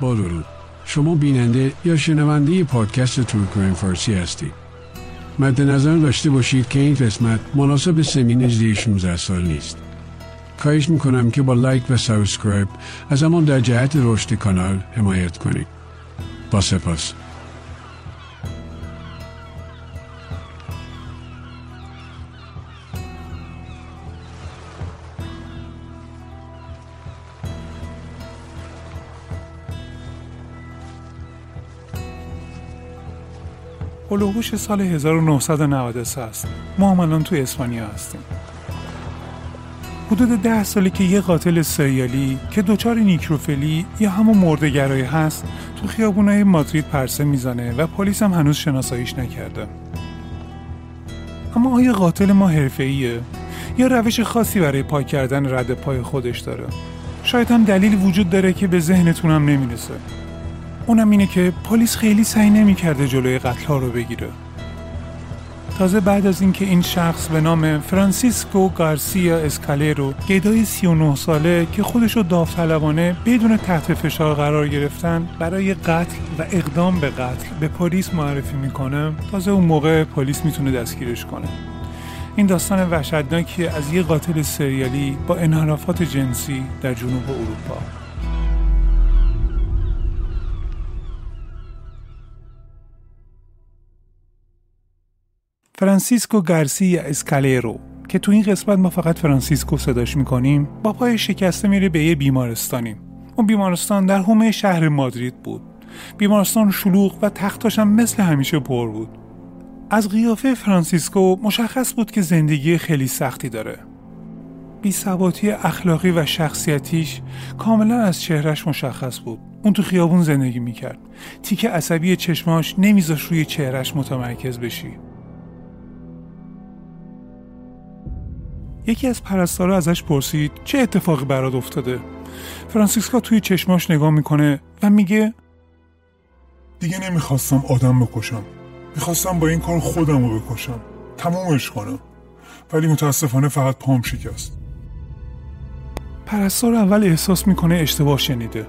با درود. شما بیننده یا شنونده پادکست True Crime فارسی هستید. مد نظر داشته باشید که این قسمت مناسب سمین زیر 16 سال نیست. خواهش می‌کنم که با like و subscribe از ما در جهت رشد کانال حمایت کنید. با سپاس. هلوهوش سال 1993 است. ما هم الان تو اسپانیا هستیم. حدود ده سالی که یه قاتل سریالی که دچار نیکروفلی یا همون مردگرایی هست تو خیابونای مادرید پرسه می‌زنه و پلیس هم هنوز شناساییش نکرده. اما آیا قاتل ما حرفه‌ایه؟ یا روش خاصی برای پاک کردن رد پای خودش داره؟ شاید هم دلیل وجود داره که به ذهنتونم نمی‌رسه. اونم اینه که پلیس خیلی سعی نمی‌کرده جلوی قتل ها رو بگیره. تازه بعد از اینکه این شخص به نام فرانسیسکو گارسیا اسکالرو گدای 39 ساله که خودش رو داوطلبانه بدون تحت فشار قرار گرفتن برای قتل و اقدام به قتل به پلیس معرفی می‌کنه تازه اون موقع پلیس می‌تونه دستگیرش کنه. این داستان وحشتناکی از یه قاتل سریالی با انحرافات جنسی در جنوب اروپا. فرانسیسکو گارسیا اسکالرو که تو این قسمت ما فقط فرانسیسکو صداش می‌کنیم با پای شکسته میره به یه بیمارستانی اون بیمارستان در حومه شهر مادرید بود. بیمارستان شلوغ و تختاش هم مثل همیشه پر بود. از قیافه فرانسیسکو مشخص بود که زندگی خیلی سختی داره. بیثباتی اخلاقی و شخصیتیش کاملا از چهرش مشخص بود. اون تو خیابون زندگی می‌کرد. تیک عصبی چشماش نمیذاش روی چهرش متمرکز بشی. یکی از پرستارا ازش پرسید چه اتفاقی برات افتاده؟ فرانسیسکا توی چشماش نگاه می‌کنه و میگه دیگه نمی‌خواستم آدم بکشم. می‌خواستم با این کار خودم رو بکشم. تمومش کنم. ولی متاسفانه فقط پام شکست. پرستار اول احساس می‌کنه اشتباه شنیده.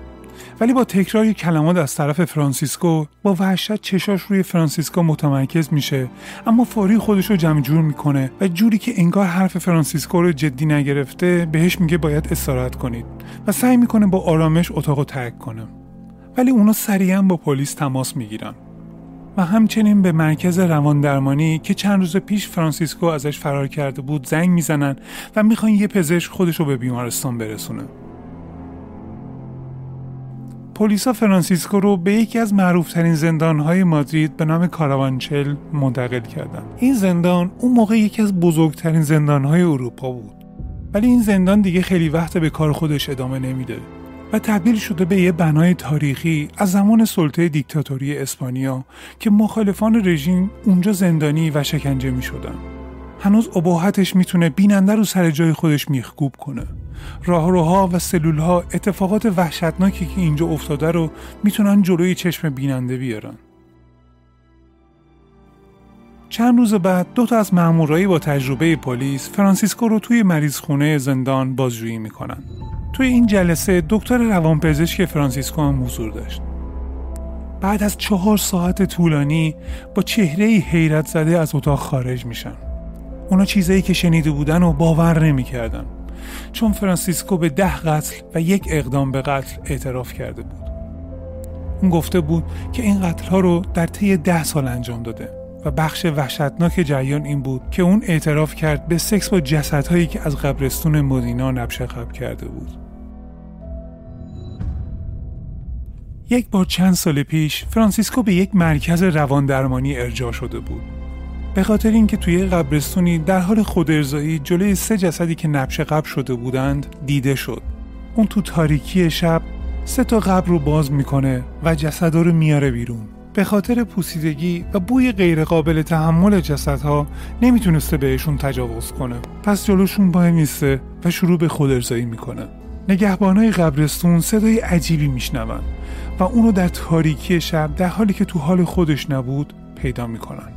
ولی با تکرار کلمات از طرف فرانسیسکو با وحشت چشاش روی فرانسیسکو متمرکز میشه. اما فوری خودش رو جمع جور می‌کنه و جوری که انگار حرف فرانسیسکو رو جدی نگرفته بهش میگه باید استراحت کنید و سعی می‌کنه با آرامش اتاق ترک کنه. ولی اونا سریعا با پلیس تماس می‌گیرن. و همچنین به مرکز روان درمانی که چند روز پیش فرانسیسکو ازش فرار کرده بود زنگ می‌زنن و می‌خوان یه پزشک خودش رو به بیمارستان برسونه پلیسا فرانسیسکو رو به یکی از معروفترین زندانهای مادرید به نام کاراوانچل منتقل کردن. این زندان اون موقع یکی از بزرگترین زندانهای اروپا بود. ولی این زندان دیگه خیلی وقت به کار خودش ادامه نمیده و تبدیل شده به یه بنای تاریخی از زمان سلطه دیکتاتوری اسپانیا که مخالفان رژیم اونجا زندانی و شکنجه می شدن. هنوز اباحتش می‌تونه بیننده رو سر جای خودش میخکوب کنه. راهروها و سلولها اتفاقات وحشتناکی که اینجا افتاده رو می‌تونن جلوی چشم بیننده بیارن. چند روز بعد دو تا از مامورای با تجربه پلیس فرانسیسکو رو توی مریض خونه زندان بازجویی می‌کنن. توی این جلسه دکتر روانپزشک فرانسیسکو هم حضور داشت. بعد از چهار ساعت طولانی با چهره حیرت زده از اتاق خارج میشن. اونا چیزایی که شنیده بودن رو باور نمی‌کردن. چون فرانسیسکو به ده قتل و یک اقدام به قتل اعتراف کرده بود. اون گفته بود که این قتل ها رو در طی ده سال انجام داده و بخش وحشتناک جریان این بود که اون اعتراف کرد به سکس با جسدهایی که از قبرستون المودینا نبش قبر کرده بود. یک بار چند سال پیش فرانسیسکو به یک مرکز روان درمانی ارجاع شده بود. به خاطر اینکه توی قبرستونی در حال خودارضایی جلوی سه جسدی که نبش قبر شده بودند دیده شد. اون تو تاریکی شب سه تا قبر رو باز می‌کنه و جسدا رو میاره بیرون. به خاطر پوسیدگی و بوی غیرقابل تحمل جسدها نمی‌تونسته بهشون تجاوز کنه. پس جلوشون وای میسته و شروع به خودارضایی می‌کنه. نگهبانای قبرستون صدای عجیبی میشنون و اونو در تاریکی شب در حالی که تو حال خودش نبود پیدا می‌کنن.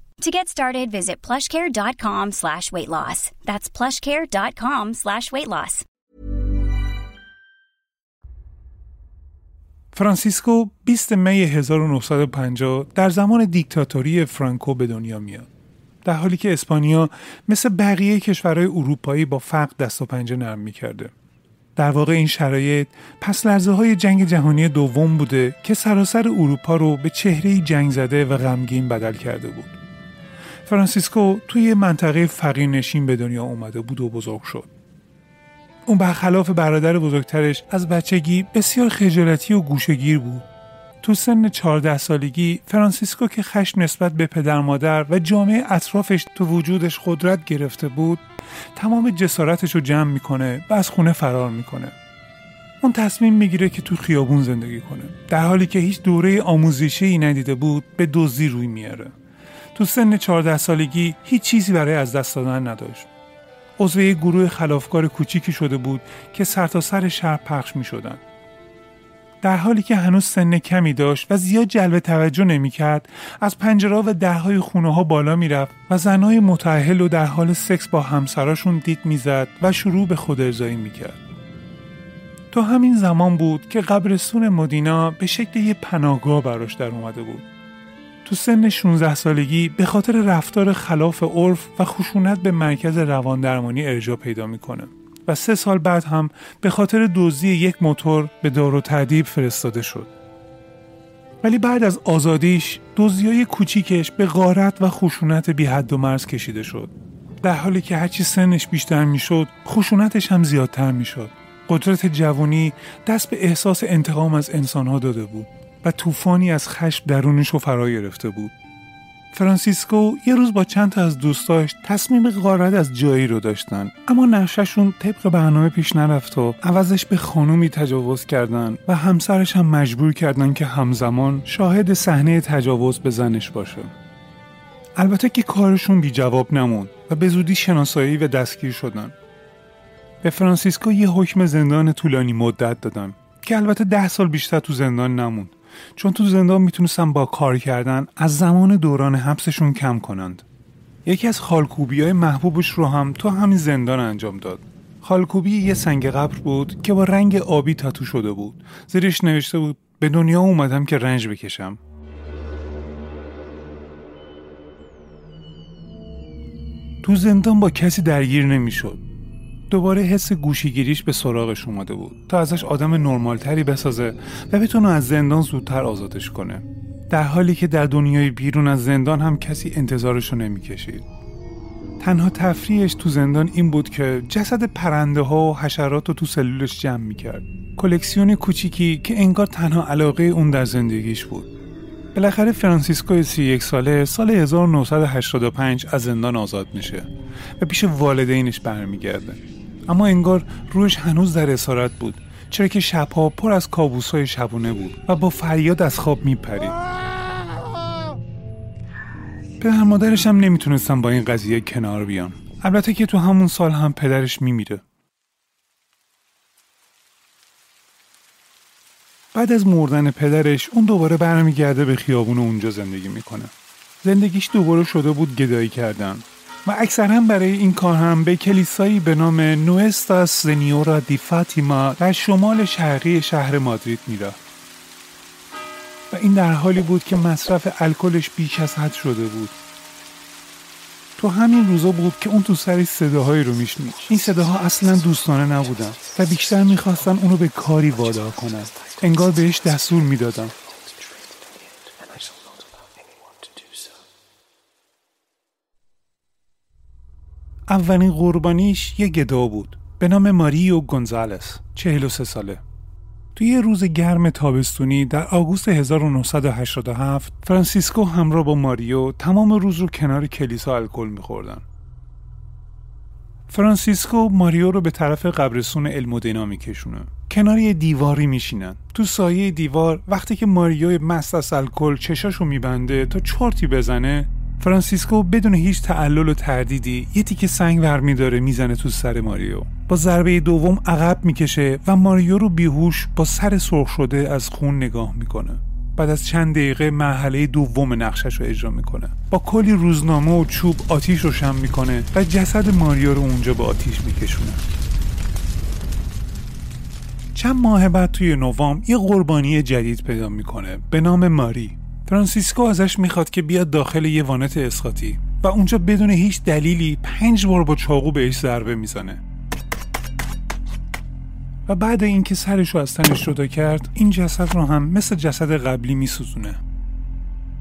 To get started, visit plushcare.com slash weight loss. That's plushcare.com slash weight loss. فرانسیسکو 20 می 1950 در زمان دیکتاتوری فرانکو به دنیا میاد. در حالی که اسپانیا مثل بقیه کشورهای اروپایی با فقر دست و پنجه نرم می‌کرده. در واقع این شرایط پس لرزه های جنگ جهانی دوم بوده که سراسر اروپا رو به چهره جنگ زده و غمگین بدل کرده بود. فرانسیسکو توی منطقه فقیر نشین به دنیا اومده بود و بزرگ شد. اون برخلاف برادر بزرگترش از بچگی بسیار خجالتی و گوشه گیر بود. تو سن 14 سالگی فرانسیسکو که خشم نسبت به پدر مادر و جامعه اطرافش تو وجودش قدرت گرفته بود تمام جسارتش رو جمع می‌کنه و از خونه فرار می‌کنه. اون تصمیم می‌گیره که تو خیابون زندگی کنه در حالی که هیچ دوره آموزشی ندیده بود به دزدی روی میاره. تو سن 14 سالگی هیچ چیزی برای از دست دادن نداشت. عضو یک گروه خلافکار کوچیکی شده بود که سرتاسر سر شهر پخش می شدن. در حالی که هنوز سن کمی داشت و زیاد جلب توجه نمی کرد از پنجره و دههای خونه ها بالا می رفت و زنهای متعهل و در حال سکس با همسراشون دید می‌زد و شروع به خود ارزایی می کرد. تو همین زمان بود که قبرستون مدینا به شکل یه پناهگاه براش در اومده بود. تو سن 16 سالگی به خاطر رفتار خلاف عرف و خشونت به مرکز روان درمانی ارجاع پیدا می‌کنه و سه سال بعد هم به خاطر دزدی یک موتور به دار و تعدیب فرستاده شد. ولی بعد از آزادیش های کوچیکش به غارت و خشونت بی حد و مرز کشیده شد. در حالی که هرچی سنش بیشتر می‌شد، خشونتش هم زیادتر می‌شد. قدرت جوانی دست به احساس انتقام از انسانها داده بود. و طوفانی از خشم درونش رو فرا گرفته بود. فرانسیسکو یه روز با چند تا از دوستاش تصمیم غارت از جایی رو داشتن. اما نقششون طبق برنامه پیش نرفت و عوضش به خانومی تجاوز کردن و همسرش هم مجبور کردن که همزمان شاهد صحنه تجاوز به زنش باشه. البته که کارشون بی جواب نموند و به زودی شناسایی و دستگیر شدن. به فرانسیسکو یه حکم زندان طولانی مدت دادن که البته ده سال بیشتر تو زندان نموند. چون تو زندان می‌تونستن با کار کردن از زمان دوران حبسشون کم کنند. یکی از خالکوبی های محبوبش رو هم تو همین زندان انجام داد. خالکوبی یه سنگ قبر بود که با رنگ آبی تاتو شده بود. زیرش نوشته بود به دنیا اومدم که رنج بکشم. تو زندان با کسی درگیر نمی‌شد. دوباره حس گوشیگیریش به سراغش اومده بود تا ازش آدم نرمالتری بسازه و بتونه از زندان زودتر آزادش کنه. در حالی که در دنیای بیرون از زندان هم کسی انتظارشو نمی‌کشید. تنها تفریحش تو زندان این بود که جسد پرنده ها و حشرات رو تو سلولش جمع می‌کرد. کلکسیون کوچیکی که انگار تنها علاقه اون در زندگیش بود. بالاخره فرانسیسکو 31 ساله سال 1985 از زندان آزاد میشه و پیش والدینش برمیگرده. اما انگار روش هنوز در اسارت بود. چرا که شبها پر از های شبونه بود و با فریاد از خواب میپرید. پدر مادرش هم نمی‌تونستن با این قضیه کنار بیان البته که تو همون سال هم پدرش میمیره. بعد از مردن پدرش اون دوباره برمیگرده به خیابون اونجا زندگی می‌کنه. زندگیش دوباره شده بود گدایی کردن. و اکثرا برای این کار هم به کلیسایی به نام نوستاس زنیورا دی فاتیما در شمال شرقی شهر مادرید میره و این در حالی بود که مصرف الکلش بیش از حد شده بود. تو همین روزا بود که اون تو سری صداهایی رو میشنید. این صداها اصلا دوستانه نبودن و بیشتر می‌خواستن اونو به کاری وادار کنن. انگار بهش دستور می‌دادن. اولین قربانیش یه گدا بود به نام ماریو گونزالس 43 ساله توی یه روز گرم تابستونی در آگوست 1987 فرانسیسکو همراه با ماریو تمام روز رو کنار کلیسا الکل میخوردن. فرانسیسکو ماریو رو به طرف قبرستون المودینا میکشونه. کنار یه دیواری میشینن. تو سایه دیوار وقتی که ماریو مست از الکل چشاشو میبنده تا چرتی بزنه فرانسیسکو بدون هیچ تعلل و تردیدی یه تیکه سنگ ور میداره می‌زنه تو سر ماریو. با ضربه دوم عقب می‌کشه و ماریو رو بیهوش با سر سرخ شده از خون نگاه می‌کنه. بعد از چند دقیقه مرحله دوم نقشش رو اجرا می‌کنه. با کلی روزنامه و چوب آتیش روشن می‌کنه و جسد ماریو رو اونجا به آتیش میکشونه. چند ماه بعد توی نوام یه قربانی جدید پیدا می‌کنه به نام ماری. فرانسیسکو ازش می‌خواد که بیاد داخل یه وانت اسقاطی و اونجا بدون هیچ دلیلی پنج بار با چاقو بهش ضربه می‌زنه. و بعد اینکه سرش رو از تنش جدا کرد این جسد رو هم مثل جسد قبلی میسوزونه.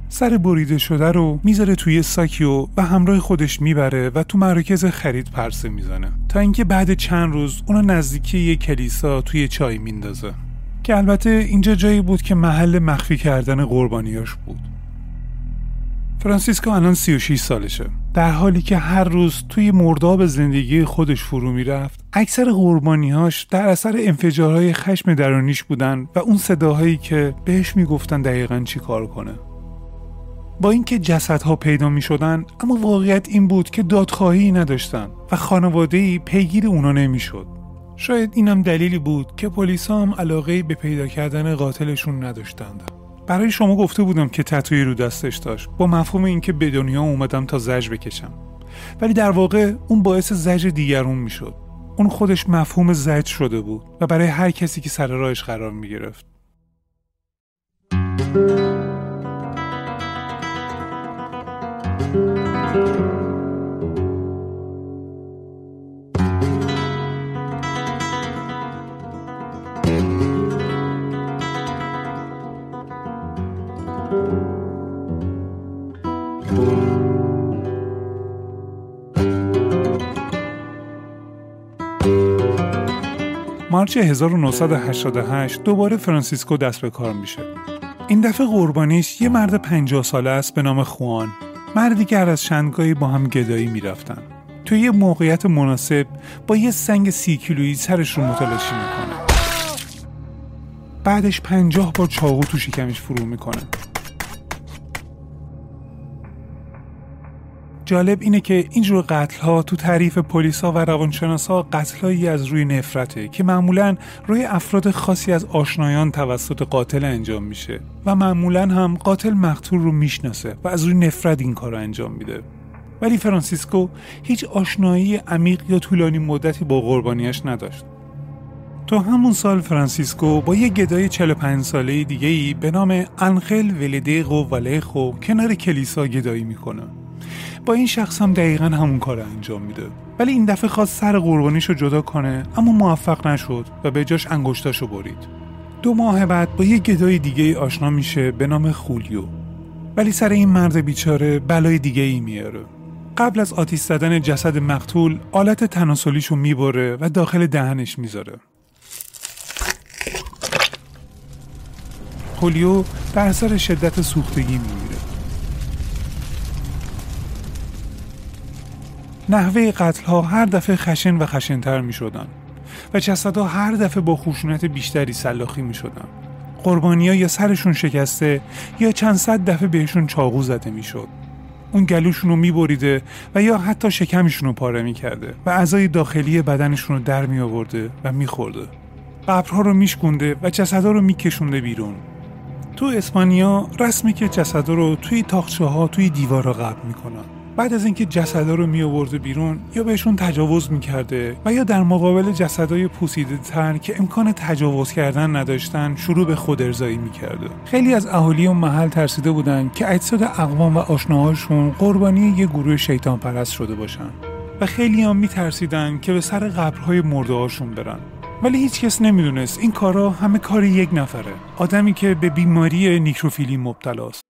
سر بریده شده رو می‌ذاره توی ساکیو و همراه خودش می‌بره و تو مراکز خرید پرسه می‌زنه. تا اینکه بعد چند روز اونو نزدیکی یه کلیسا توی چای میندازه. که البته اینجا جایی بود که محل مخفی کردن قربانیاش بود. فرانسیسکو الان 36 سالشه. در حالی که هر روز توی مرداب زندگی خودش فرو می‌رفت اکثر قربانیهاش در اثر انفجارهای خشم درونیش بودن و اون صداهایی که بهش می‌گفتن دقیقا چی کار کنه. با اینکه جسدها پیدا می شدن اما واقعیت این بود که دادخواهی نداشتن و خانواده پیگیر اونا نمی‌شد. شاید اینم دلیلی بود که پلیس هم علاقه به پیدا کردن قاتلشون نداشتند. برای شما گفته بودم که تتوی رو دستش داشت با مفهوم اینکه به دنیا اومدم تا زج بکشم ولی در واقع اون باعث زج دیگرون می‌شد اون خودش مفهوم زج شده بود و برای هر کسی که سر راهش قرار می گرفت. مارچ 1988 دوباره فرانسیسکو دست به کار میشه. این دفعه قربانیش یه مرد 50 ساله است به نام خوان. مردی که از چندگاهی با هم گدایی می‌رفتن. توی یه موقعیت مناسب با یه سنگ سی کیلویی سرش رو متلاشی می‌کنه. بعدش پنجاه بار چاقو تو شکمش فرو می‌کنه. جالب اینه که اینجور قتل ها تو تعریف پلیسا و روانشناسا قتلهایی از روی نفرته که معمولا روی افراد خاصی از آشنایان توسط قاتل انجام میشه و معمولا هم قاتل مقتول رو می‌شناسه و از روی نفرت این کار رو انجام میده. ولی فرانسیسکو هیچ آشنایی عمیق یا طولانی مدتی با قربانیش نداشت. تو همون سال فرانسیسکو با یه گدای 45 ساله دیگه ای به نام انخل ولدیقو والخو کنار کلیسا گدایی می‌کنه. با این شخص هم دقیقا همون کار انجام میده. ولی این دفعه خواست سر قربانیش رو جدا کنه اما موفق نشد و به جاش انگشتاشو برید. دو ماه بعد با یه گدای دیگه آشنا میشه به نام خولیو. ولی سر این مرد بیچاره بلای دیگه ای میاره. قبل از آتیش زدن جسد مقتول آلت تناسلیشو می‌بره و داخل دهنش می‌ذاره. خولیو در اثر شدت سوختگی میمیره نحوه قتل ها هر دفعه خشن و خشنتر می شدن و جسدها هر دفعه با خشونت بیشتری سلاخی می شدن. قربانی ها یا سرشون شکسته یا چند صد دفعه بهشون چاقو زده می شد. اون گلوشون رو می بریده و یا حتی شکمشون رو پاره می کرده و اعضای داخلی بدنشون رو در می آورده و می خورده. قبرها رو میشکونده و جسدها رو میکشونده بیرون تو اسپانیا رسمی که جسدها رو توی تاخچه ها توی دیوارا قبل می‌کنن بعد از اینکه جسدا رو می آورده بیرون یا بهشون تجاوز می‌کرده و یا در مقابل جسدای پوسیده تر که امکان تجاوز کردن نداشتن شروع به خود ارزایی می‌کرده خیلی از اهالی اون محل ترسیده بودن که اجساد اقوام و آشناهاشون قربانی یه گروه شیطان پرست شده باشن. و خیلی هم میترسیدن که به سر قبرهای مرده هاشون برن. ولی هیچ کس نمی‌دونست این کارا همه کار یک نفره. آدمی که به بیماری نیکروفیلی مبتلاست.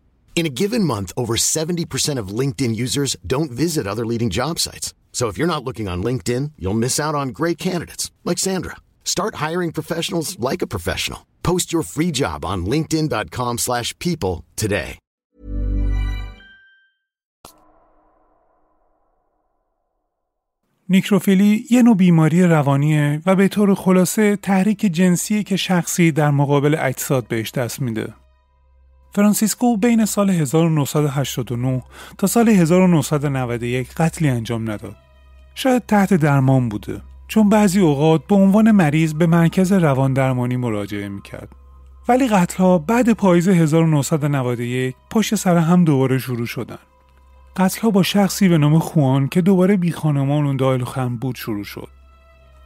In a given month, over 70% of LinkedIn users don't visit other leading job sites. So if you're not looking on LinkedIn, you'll miss out on great candidates like Sandra. Start hiring professionals like a professional. Post your free job on linkedin.com/people slash people today. نیکروفیلی یه نوع بیماری روانیه و به طور خلاصه تحریک جنسی که شخصی در مقابل اجساد بهش دست میده. فرانسیسکو بین سال 1989 تا سال 1991 قتلی انجام نداد. شاید تحت درمان بوده چون بعضی اوقات به عنوان مریض به مرکز روان درمانی مراجعه می‌کرد. ولی قتلها بعد پاییز 1991 پشت سر هم دوباره شروع شدن. قتلها با شخصی به نام خوان که دوباره بی خانمان و دائم الخمر بود شروع شد.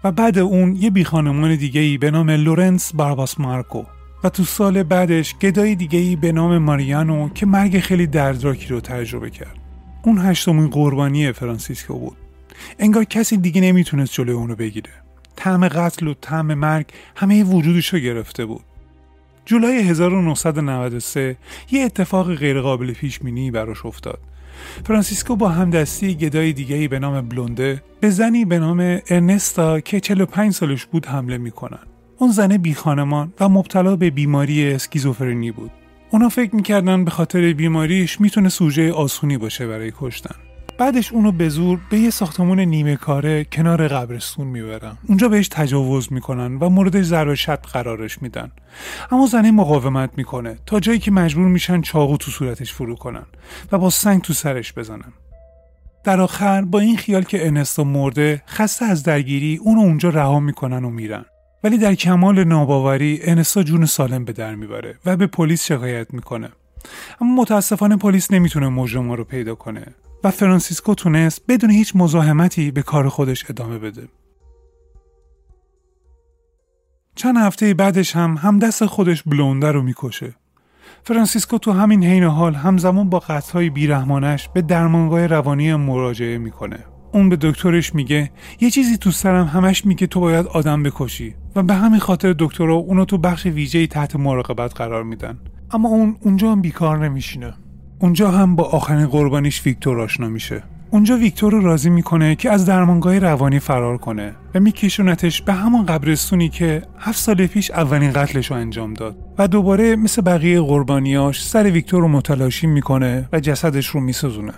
و بعد اون یه بی خانمان دیگه ای به نام لورنس بارباس مارکو و تو سال بعدش گدای دیگه ای به نام ماریانو که مرگ خیلی دردناکی رو تجربه کرد. اون هشتمین قربانی فرانسیسکو بود. انگار کسی دیگه نمی‌تونست جلوی اونو بگیره. طعم قتل و طعم مرگ همه وجودش رو گرفته بود. جولای 1993 یه اتفاق غیرقابل پیش بینی براش افتاد. فرانسیسکو با همدستی گدای دیگهی به نام بلونده به زنی به نام ارنستا که 45 سالش بود حمله می‌کنن. اون زن بی خانمان و مبتلا به بیماری اسکیزوفرنی بود. اونا فکر می‌کردن به خاطر بیماریش می‌تونه سوژه آسونی باشه برای کشتن. بعدش اونو به زور به یه ساختمون نیمه کاره کنار قبرستون می‌برن. اونجا بهش تجاوز می‌کنن و مورد ضرب شد قرارش میدن. اما زنه مقاومت می‌کنه تا جایی که مجبور میشن چاقو تو صورتش فرو کنن و با سنگ تو سرش بزنن. در آخر با این خیال که انستا مرده خسته از درگیری اونو اونجا رها می‌کنن و میرن. ولی در کمال ناباوری انستا جون سالم به در می‌بره و به پلیس شکایت می‌کنه. اما متاسفانه پلیس نمی‌تونه مجرم رو پیدا کنه و فرانسیسکو تونست بدون هیچ مزاحمتی به کار خودش ادامه بده. چند هفته بعدش هم همدست خودش بلونده رو می‌کشه. فرانسیسکو تو همین حین حال همزمان با قطعهای بیرحمانش به درمانگاه روانی مراجعه می‌کنه. اون به دکترش میگه یه چیزی تو سرم همش میگه تو باید آدم بکشی و به همین خاطر دکترها اونو تو بخش ویژه‌ای تحت مراقبت قرار میدن. اما اون اونجا هم بیکار نمیشینه. اونجا هم با آخرین قربانیش ویکتور آشنا میشه. اونجا ویکتور رو راضی می‌کنه که از درمانگاه روانی فرار کنه و میکشونتش به همان قبرستونی که هفت سال پیش اولین قتلش رو انجام داد و دوباره مثل بقیه قربانیاش سر ویکتور رو متلاشی می‌کنه و جسدش رو میسوزونه.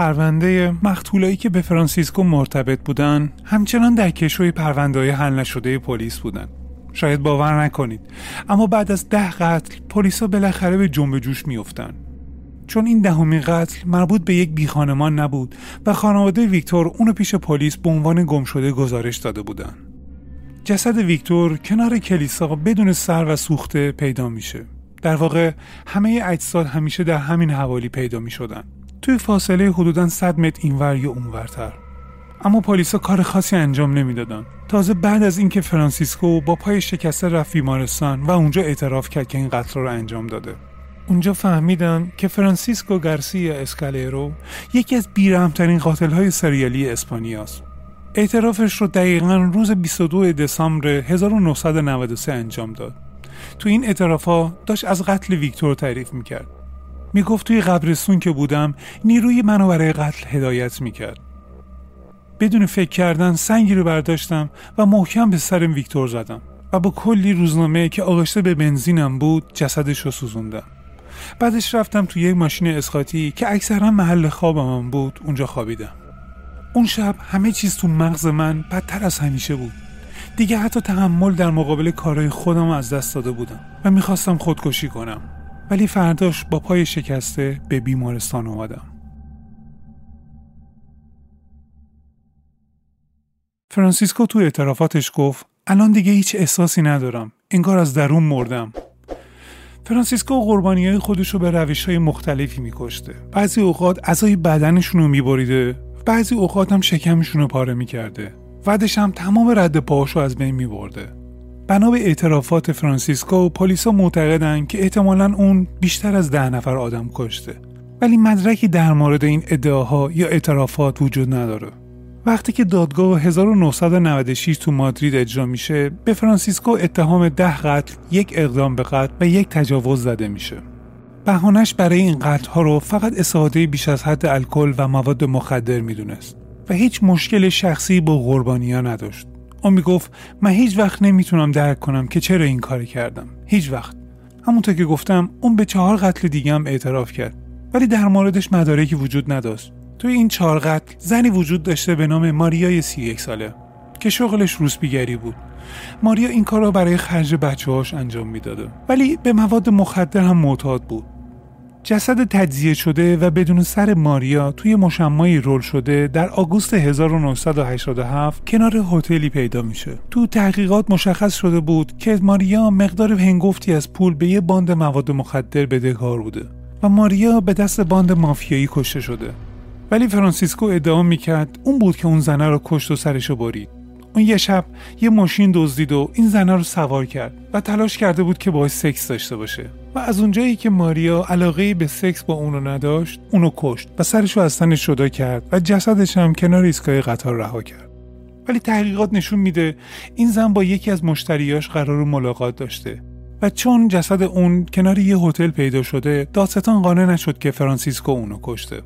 پرونده مقتولایی که به فرانسیسکو مرتبط بودن همچنان در کشوی پرونده حل نشده پلیس بودن. شاید باور نکنید اما بعد از ده قتل پلیسا بالاخره به جنب جوش میافتن چون این دهمین قتل مربوط به یک بیخانمان نبود و خانواده ویکتور اونو پیش پلیس به عنوان گم شده گزارش داده بودن. جسد ویکتور کنار کلیسا بدون سر و سوخته پیدا میشه. در واقع همه اجساد همیشه در همین حوالی پیدا می شدن. توی فاصله حدودا 100 متر اینور یا اونورتر. اما پلیسا کار خاصی انجام نمی‌دادن. تازه بعد از اینکه فرانسیسکو با پای شکسته رفت بیمارستان و اونجا اعتراف کرد که این قتل رو انجام داده. اونجا فهمیدن که فرانسیسکو گارسیا اسکالرو یکی از بیرحمترین قاتل های سریالی اسپانیاست. اعترافش رو دقیقا روز 22 دسامبر 1993 انجام داد. تو این اعترافا داشت از قتل ویکتور تعریف می‌کرد. می‌گفت توی قبرستون که بودم نیروی منو برای قتل هدایت می‌کرد. بدون فکر کردن سنگی رو برداشتم و محکم به سر ویکتور زدم و با کلی روزنامه که آغشته به بنزینم بود جسدش رو سوزوندم. بعدش رفتم توی یک ماشین اسقاطی که اکثرا محل خوابم بود اونجا خوابیدم. اون شب همه چیز تو مغز من بدتر از همیشه بود. دیگه حتی تحمل در مقابل کارهای خودم از دست داده بودم و می‌خواستم خودکشی کنم ولی فرداش با پای شکسته به بیمارستان اومدم. فرانسیسکو تو اعترافاتش گفت الان دیگه هیچ احساسی ندارم انگار از درون مردم. فرانسیسکو قربانی های خودش رو به روش های مختلفی میکشته. بعضی اوقات اعضای بدنشون رو میبریده بعضی اوقات هم شکمشون رو پاره می‌کرده. بعدش هم تمام رد پاهاشو از بین میبرده. بنا به اعترافات فرانسیسکو پلیسا معتقدن که احتمالا اون بیشتر از ده نفر آدم کشته. ولی مدرکی در مورد این ادعاها یا اعترافات وجود نداره. وقتی که دادگاه 1996 تو مادرید اجرا میشه به فرانسیسکو اتهام ده قتل یک اقدام به قتل و یک تجاوز زده میشه. بهانش برای این قتل ها رو فقط استفاده بیش از حد الکل و مواد مخدر می‌دونست و هیچ مشکل شخصی با قربانیا نداشت. اون می‌گفت من هیچ وقت نمی‌تونم درک کنم که چرا این کاری کردم. هیچ وقت. همونطور که گفتم اون به چهار قتل دیگه هم اعتراف کرد. ولی در موردش مدارکی وجود نداشت. توی این چهار قتل زنی وجود داشته به نام ماریای سی یک ساله که شغلش روسپیگری بود. ماریا این کار را برای خرج بچه هاش انجام می‌داده. ولی به مواد مخدر هم معتاد بود. جسد تجزیه شده و بدون سر ماریا توی مشمایی رول شده در آگوست 1987 کنار هتلی پیدا میشه. تو تحقیقات مشخص شده بود که ماریا مقدار هنگفتی از پول به یه باند مواد مخدر بدهکار بوده و ماریا به دست باند مافیایی کشته شده. ولی فرانسیسکو ادعا می‌کرد اون بود که اون زنه رو کشت و سرشو برید. اون یه شب یه ماشین دزدید و این زنه رو سوار کرد و تلاش کرده بود که باش سکس داشته باشه. و از اونجایی که ماریا علاقه به سکس با اونو نداشت اونو کشت و سرش رو از تنش جدا کرد و جسدش هم کنار ایستگاه قطار رها کرد. ولی تحقیقات نشون میده این زن با یکی از مشتریاش قرار ملاقات داشته و چون جسد اون کنار یه هتل پیدا شده دادستان قانع نشد که فرانسیسکو اونو کشته.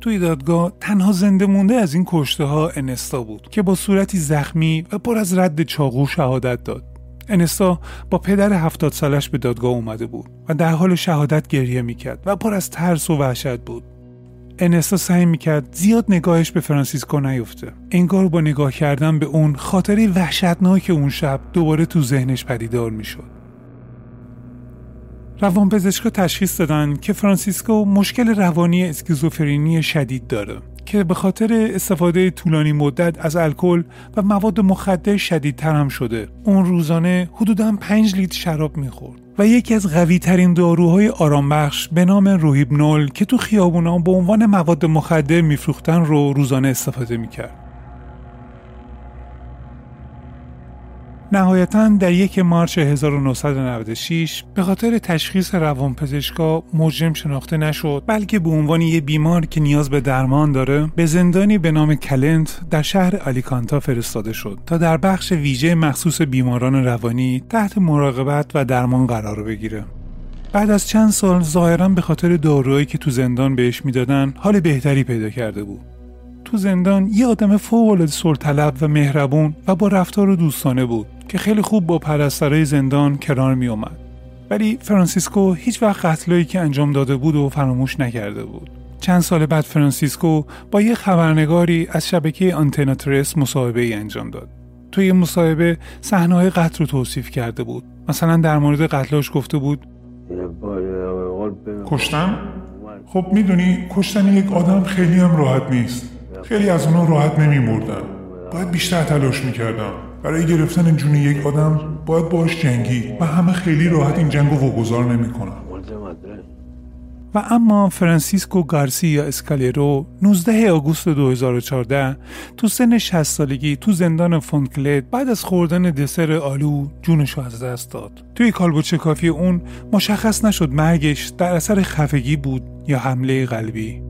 توی دادگاه تنها زنده مونده از این کشته ها انستا بود که با صورتی زخمی و پر از رد چاقو شهادت داد. انستا با پدر هفتاد سالش به دادگاه اومده بود و در حال شهادت گریه می‌کرد و پر از ترس و وحشت بود. انستا سعی می‌کرد زیاد نگاهش به فرانسیسکو نیفته. انگار با نگاه کردن به اون خاطره‌ی وحشتناک اون شب دوباره تو ذهنش پدیدار می‌شد. روانپزشکا تشخیص دادن که فرانسیسکو مشکل روانی اسکیزوفرینی شدید داره که به خاطر استفاده طولانی مدت از الکل و مواد مخدر شدیدتر هم شده. اون روزانه حدودا 5 لیتر شراب می‌خورد و یکی از قوی ترین داروهای آرامبخش به نام روهیبنول که تو خیابونا به عنوان مواد مخدر میفروختن رو روزانه استفاده می‌کرد. نهایتا در یک مارچ 1996 به خاطر تشخیص روانپزشکا مجرم شناخته نشد بلکه به عنوان یک بیمار که نیاز به درمان داره به زندانی به نام کلنت در شهر آلیکانتا فرستاده شد تا در بخش ویژه مخصوص بیماران روانی تحت مراقبت و درمان قرار بگیره. بعد از چند سال ظاهرا به خاطر داروهایی که تو زندان بهش می‌دادن حال بهتری پیدا کرده بود. تو زندان یه آدم فوق‌العاده صلح‌طلب و مهربون و با رفتار و دوستانه بود. که خیلی خوب با پرستارای زندان کنار می اومد. ولی فرانسیسکو هیچ وقت قتلایی که انجام داده بود و فراموش نکرده بود. چند سال بعد فرانسیسکو با یه خبرنگاری از شبکه آنتناترس مصاحبه ای انجام داد. توی مصاحبه صحنه‌های قتل رو توصیف کرده بود. مثلا در مورد قتلاش گفته بود کشتم خب می‌دونی کشتن یک آدم خیلی هم راحت نیست خیلی از اونا راحت نمیمردن باید بیشتر تلاش می‌کردم برای گرفتن جون یک آدم باید باش بجنگی و همه خیلی راحت این جنگ رو واگذار نمی‌کنن و اما فرانسیسکو گارسیا اسکالرو 19 آگوست 2014 تو سن 60 سالگی تو زندان فونکلت بعد از خوردن دسر آلو جونشو از دست داد. توی کالبدشکافی اون مشخص نشد مرگش در اثر خفگی بود یا حمله قلبی.